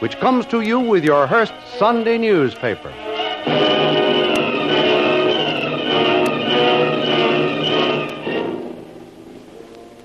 which comes to you with your Hearst Sunday newspaper.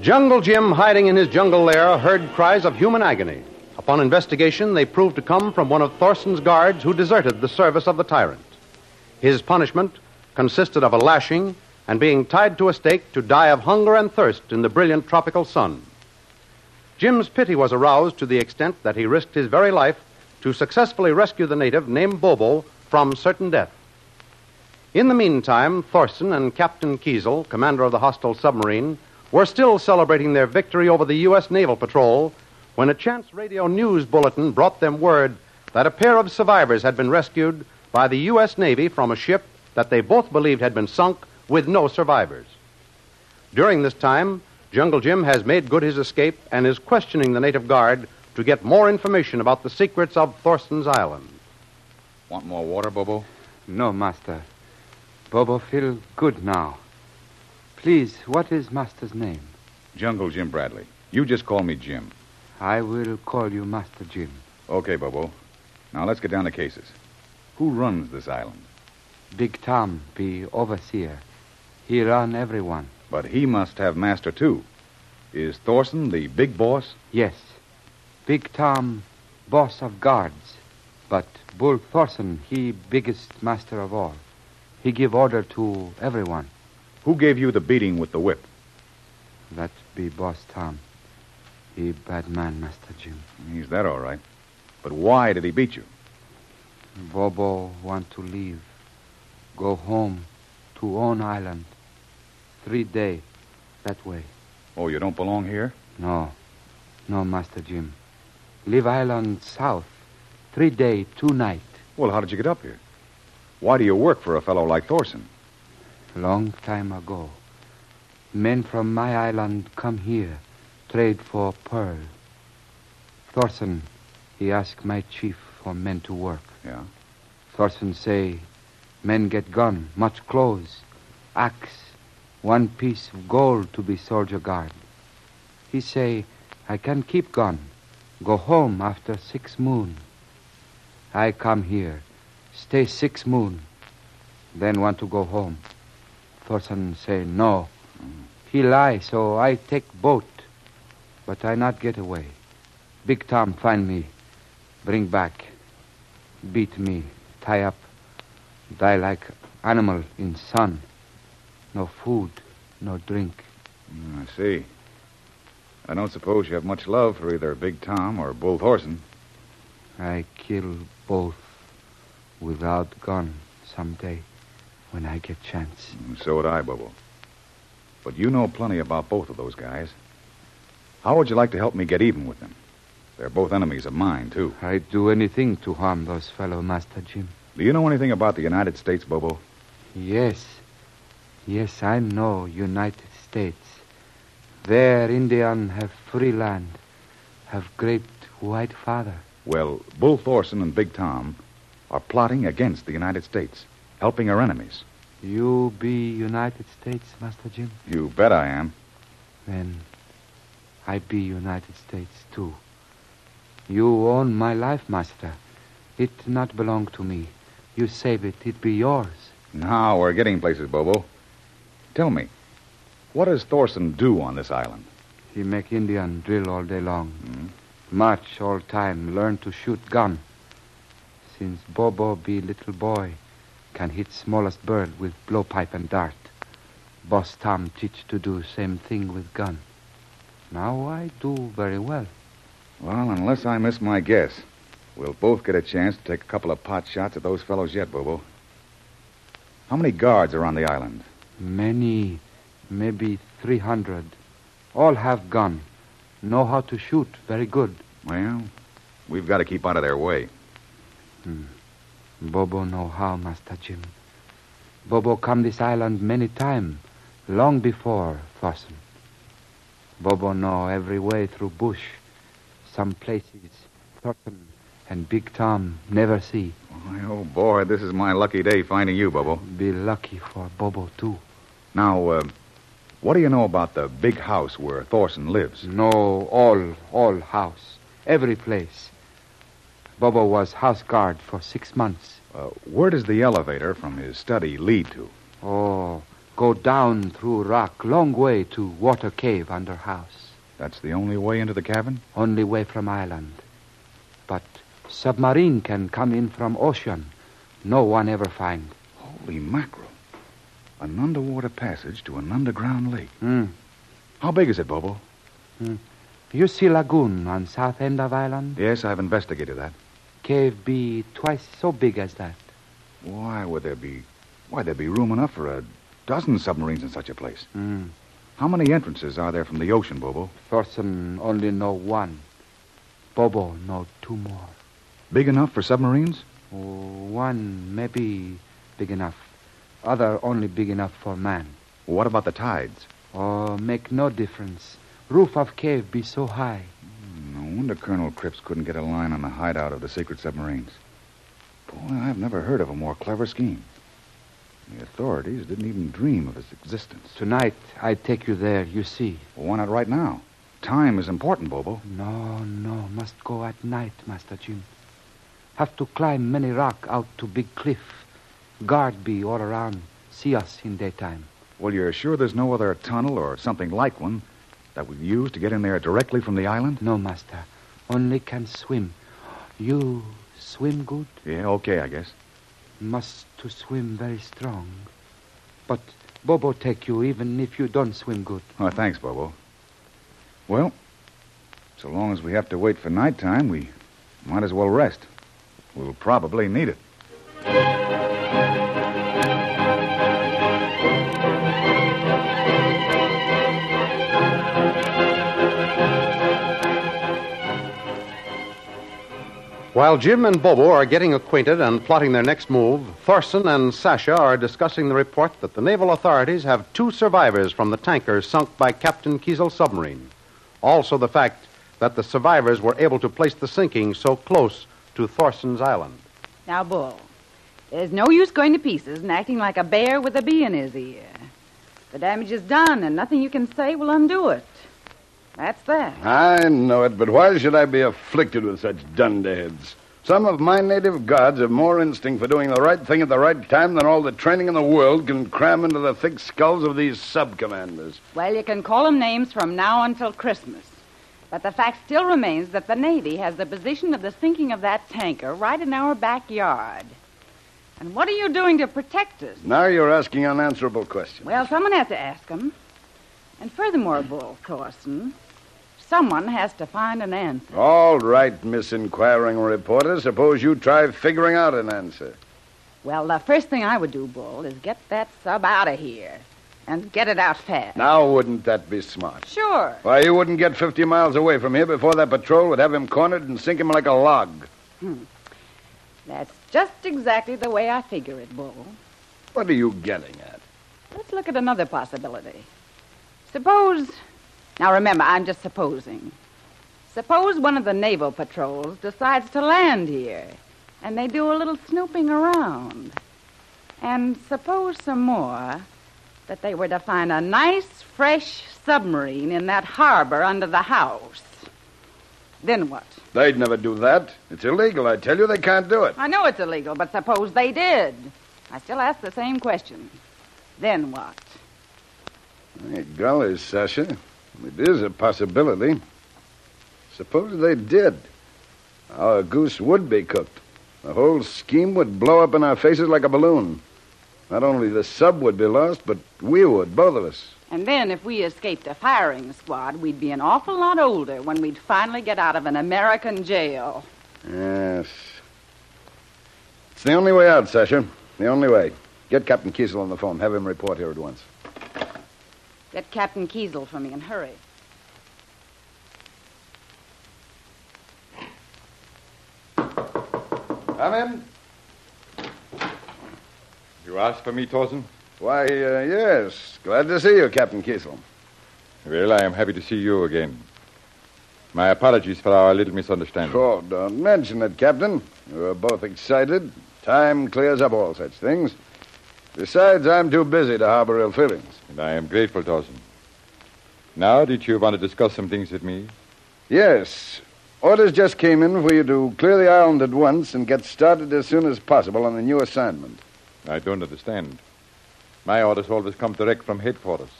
Jungle Jim, hiding in his jungle lair, heard cries of human agony. Upon investigation, they proved to come from one of Thorson's guards who deserted the service of the tyrant. His punishment consisted of a lashing and being tied to a stake to die of hunger and thirst in the brilliant tropical sun. Jim's pity was aroused to the extent that he risked his very life to successfully rescue the native named Bobo from certain death. In the meantime, Thorson and Captain Kiesel, commander of the hostile submarine, were still celebrating their victory over the U.S. Naval Patrol when a chance radio news bulletin brought them word that a pair of survivors had been rescued by the U.S. Navy from a ship that they both believed had been sunk with no survivors. During this time, Jungle Jim has made good his escape and is questioning the native guard to get more information about the secrets of Thorson's Island. Want more water, Bobo? No, Master. Bobo feel good now. Please, what is Master's name? Jungle Jim Bradley. You just call me Jim. I will call you Master Jim. Okay, Bobo. Now let's get down to cases. Who runs this island? Big Tom be overseer. He run everyone. But he must have master, too. Is Thorson the big boss? Yes. Big Tom, boss of guards. But Bull Thorson, he biggest master of all. He give order to everyone. Who gave you the beating with the whip? That be boss Tom. He bad man, Master Jim. He's that all right. But why did he beat you? Bobo want to leave. Go home to own island. Three day that way. Oh, you don't belong here? No. No, Master Jim. Leave island south. Three day, two night. Well, how did you get up here? Why do you work for a fellow like Thorson? Long time ago. Men from my island come here, trade for pearl. Thorson, he ask my chief for men to work. Yeah. Thorson say, men get gun, much clothes, axe, one piece of gold to be soldier guard. He say, I can keep gone, go home after six moon. I come here, stay six moon, then want to go home. Thorson say no. He lie, so I take boat, but I not get away. Big Tom find me, bring back, beat me, tie up, die like animal in sun. No food, no drink. Mm, I see. I don't suppose you have much love for either Big Tom or Bull Thorson. I kill both without gun someday when I get chance. So would I, Bobo. But you know plenty about both of those guys. How would you like to help me get even with them? They're both enemies of mine, too. I'd do anything to harm those fellow, Master Jim. Do you know anything about the United States, Bobo? Yes. Yes, I know United States. There Indian have free land, have great white father. Well, Bull Thorson and Big Tom are plotting against the United States, helping our enemies. You be United States, Master Jim? You bet I am. Then I be United States too. You own my life, Master. It not belong to me. You save it, it be yours. Now we're getting places, Bobo. Tell me, what does Thorson do on this island? He make Indian drill all day long. Hmm? March all time, learn to shoot gun. Since Bobo be little boy, can hit smallest bird with blowpipe and dart. Boss Tom teach to do same thing with gun. Now I do very well. Well, unless I miss my guess, we'll both get a chance to take a couple of pot shots at those fellows yet, Bobo. How many guards are on the island? Many, maybe 300. All have gun. Know how to shoot very good. Well, we've got to keep out of their way. Hmm. Bobo know how, Master Jim. Bobo come this island many time, long before Thorson. Bobo know every way through bush. Some places Thorson and Big Tom never see. Oh, boy, this is my lucky day finding you, Bobo. Be lucky for Bobo too. Now, uh, what do you know about the big house where Thorson lives? Know all, all house, every place. Bobo was house guard for six months. Uh, where does the elevator from his study lead to? Oh, go down through rock, long way to water cave under house. That's the only way into the cabin? Only way from island. But submarine can come in from ocean. No one ever find. Holy mackerel. An underwater passage to an underground lake. Hmm. How big is it, Bobo? You see lagoon on south end of island? Yes, I've investigated that. Cave be twice so big as that. Why would there be. Why, there'd be room enough for a dozen submarines in such a place. Hmm. How many entrances are there from the ocean, Bobo? Thorson only know one. Bobo know two more. Big enough for submarines? Oh, one maybe big enough. Other only big enough for man. What about the tides? Oh, make no difference. Roof of cave be so high. Hmm, no wonder Colonel Cripps couldn't get a line on the hideout of the secret submarines. Boy, I've never heard of a more clever scheme. The authorities didn't even dream of its existence. Tonight I take you there, you see. Well, why not right now? Time is important, Bobo. No, no, must go at night, Master Jim. Have to climb many rock out to big cliff. Guard be all around. See us in daytime. Well, you're sure there's no other tunnel or something like one that we'd use to get in there directly from the island? No, Master. Only can swim. You swim good? Yeah, okay, I guess. Must to swim very strong. But Bobo take you even if you don't swim good. Oh, thanks, Bobo. Well, so long as we have to wait for nighttime, we might as well rest. We'll probably need it. While Jim and Bobo are getting acquainted and plotting their next move, Thorson and Sasha are discussing the report that the naval authorities have two survivors from the tanker sunk by Captain Kiesel's submarine. Also, the fact that the survivors were able to place the sinking so close to Thorson's island. Now, Bull, there's no use going to pieces and acting like a bear with a bee in his ear. The damage is done, and nothing you can say will undo it. That's that. I know it, but why should I be afflicted with such dunderheads? Some of my native gods have more instinct for doing the right thing at the right time than all the training in the world can cram into the thick skulls of these sub commanders. Well, you can call them names from now until Christmas. But the fact still remains that the Navy has the position of the sinking of that tanker right in our backyard. And what are you doing to protect us? Now you're asking unanswerable questions. Well, someone has to ask them. And furthermore, Bull Thorson, someone has to find an answer. All right, Miss Inquiring Reporter. Suppose you try figuring out an answer. Well, the first thing I would do, Bull, is get that sub out of here. And get it out fast. Now, wouldn't that be smart? Sure. Why, you wouldn't get 50 miles away from here before that patrol would have him cornered and sink him like a log. Hmm. That's just exactly the way I figure it, Bull. What are you getting at? Let's look at another possibility. Suppose. Now remember, I'm just supposing. Suppose one of the naval patrols decides to land here, and they do a little snooping around. And suppose some more that they were to find a nice, fresh submarine in that harbor under the house. Then what? They'd never do that. It's illegal. I tell you, they can't do it. I know it's illegal, but suppose they did. I still ask the same question. Then what? Hey, golly, Sasha. It is a possibility. Suppose they did. Our goose would be cooked. The whole scheme would blow up in our faces like a balloon. Not only the sub would be lost, but we would, both of us. And then, if we escaped a firing squad, we'd be an awful lot older when we'd finally get out of an American jail. Yes. It's the only way out, Sasha. The only way. Get Captain Kiesel on the phone. Have him report here at once. Get Captain Kiesel for me and hurry. Come in. You asked for me, Thorson? Why, uh, yes. Glad to see you, Captain Kiesel. Well, I am happy to see you again. My apologies for our little misunderstanding. Oh, don't mention it, Captain. We were both excited. Time clears up all such things. Besides, I'm too busy to harbor ill feelings. And I am grateful, Thorson. Now, did you want to discuss some things with me? Yes. Orders just came in for you to clear the island at once and get started as soon as possible on the new assignment. I don't understand. My orders always come direct from headquarters,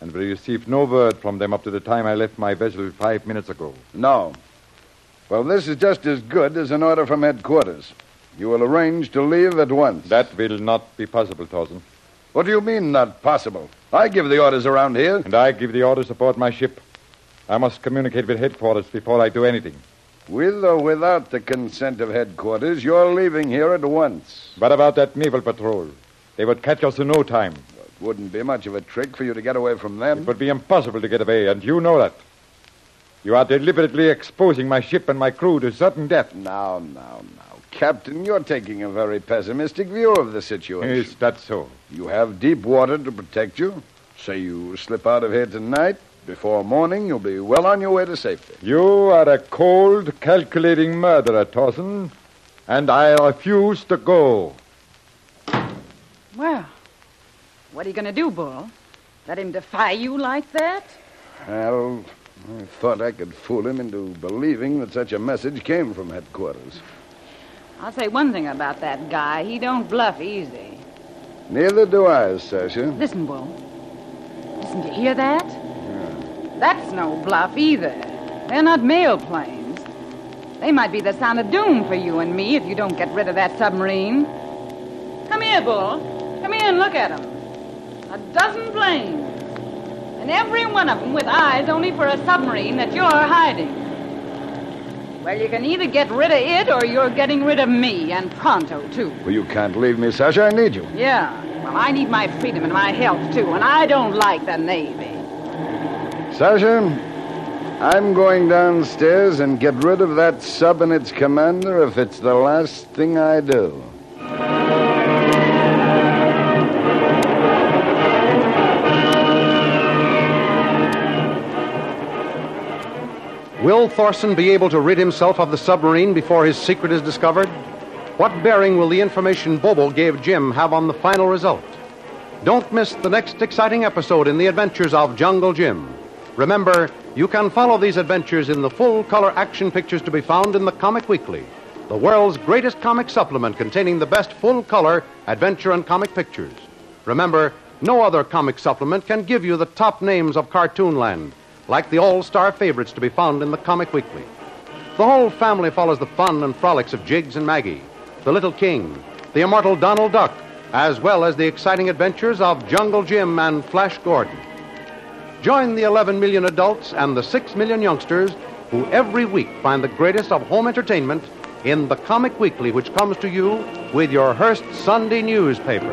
and we received no word from them up to the time I left my vessel five minutes ago. No. Well, this is just as good as an order from headquarters. You will arrange to leave at once. That will not be possible, Thorson. What do you mean, not possible? I give the orders around here. And I give the orders aboard my ship. I must communicate with headquarters before I do anything. With or without the consent of headquarters, you're leaving here at once. What about that naval patrol? They would catch us in no time. It wouldn't be much of a trick for you to get away from them. It would be impossible to get away, and you know that. You are deliberately exposing my ship and my crew to certain death. Now, now, now. Captain, you're taking a very pessimistic view of the situation. Is that so? You have deep water to protect you. Say you slip out of here tonight. Before morning, you'll be well on your way to safety. You are a cold, calculating murderer, Thorson, and I refuse to go. Well, what are you going to do, Bull? Let him defy you like that? Well, I thought I could fool him into believing that such a message came from headquarters. I'll say one thing about that guy. He don't bluff easy. Neither do I, Sasha. Listen, Bull. Listen, do you hear that? That's no bluff either. They're not mail planes. They might be the sound of doom for you and me if you don't get rid of that submarine. Come here, Bull. Come here and look at 'em. A dozen planes. And every one of 'em with eyes only for a submarine that you're hiding. Well, you can either get rid of it or you're getting rid of me, and pronto, too. Well, you can't leave me, Sasha. I need you. Yeah. Well, I need my freedom and my health, too, and I don't like the Navy. Sasha, I'm going downstairs and get rid of that sub and its commander if it's the last thing I do. Will Thorson be able to rid himself of the submarine before his secret is discovered? What bearing will the information Bobo gave Jim have on the final result? Don't miss the next exciting episode in the adventures of Jungle Jim. Remember, you can follow these adventures in the full color action pictures to be found in the Comic Weekly, the world's greatest comic supplement containing the best full color adventure and comic pictures. Remember, no other comic supplement can give you the top names of Cartoonland, like the all star favorites to be found in the Comic Weekly. The whole family follows the fun and frolics of Jiggs and Maggie, the Little King, the immortal Donald Duck, as well as the exciting adventures of Jungle Jim and Flash Gordon. Join the 11 million adults and the 6 million youngsters who every week find the greatest of home entertainment in the Comic Weekly, which comes to you with your Hearst Sunday newspaper.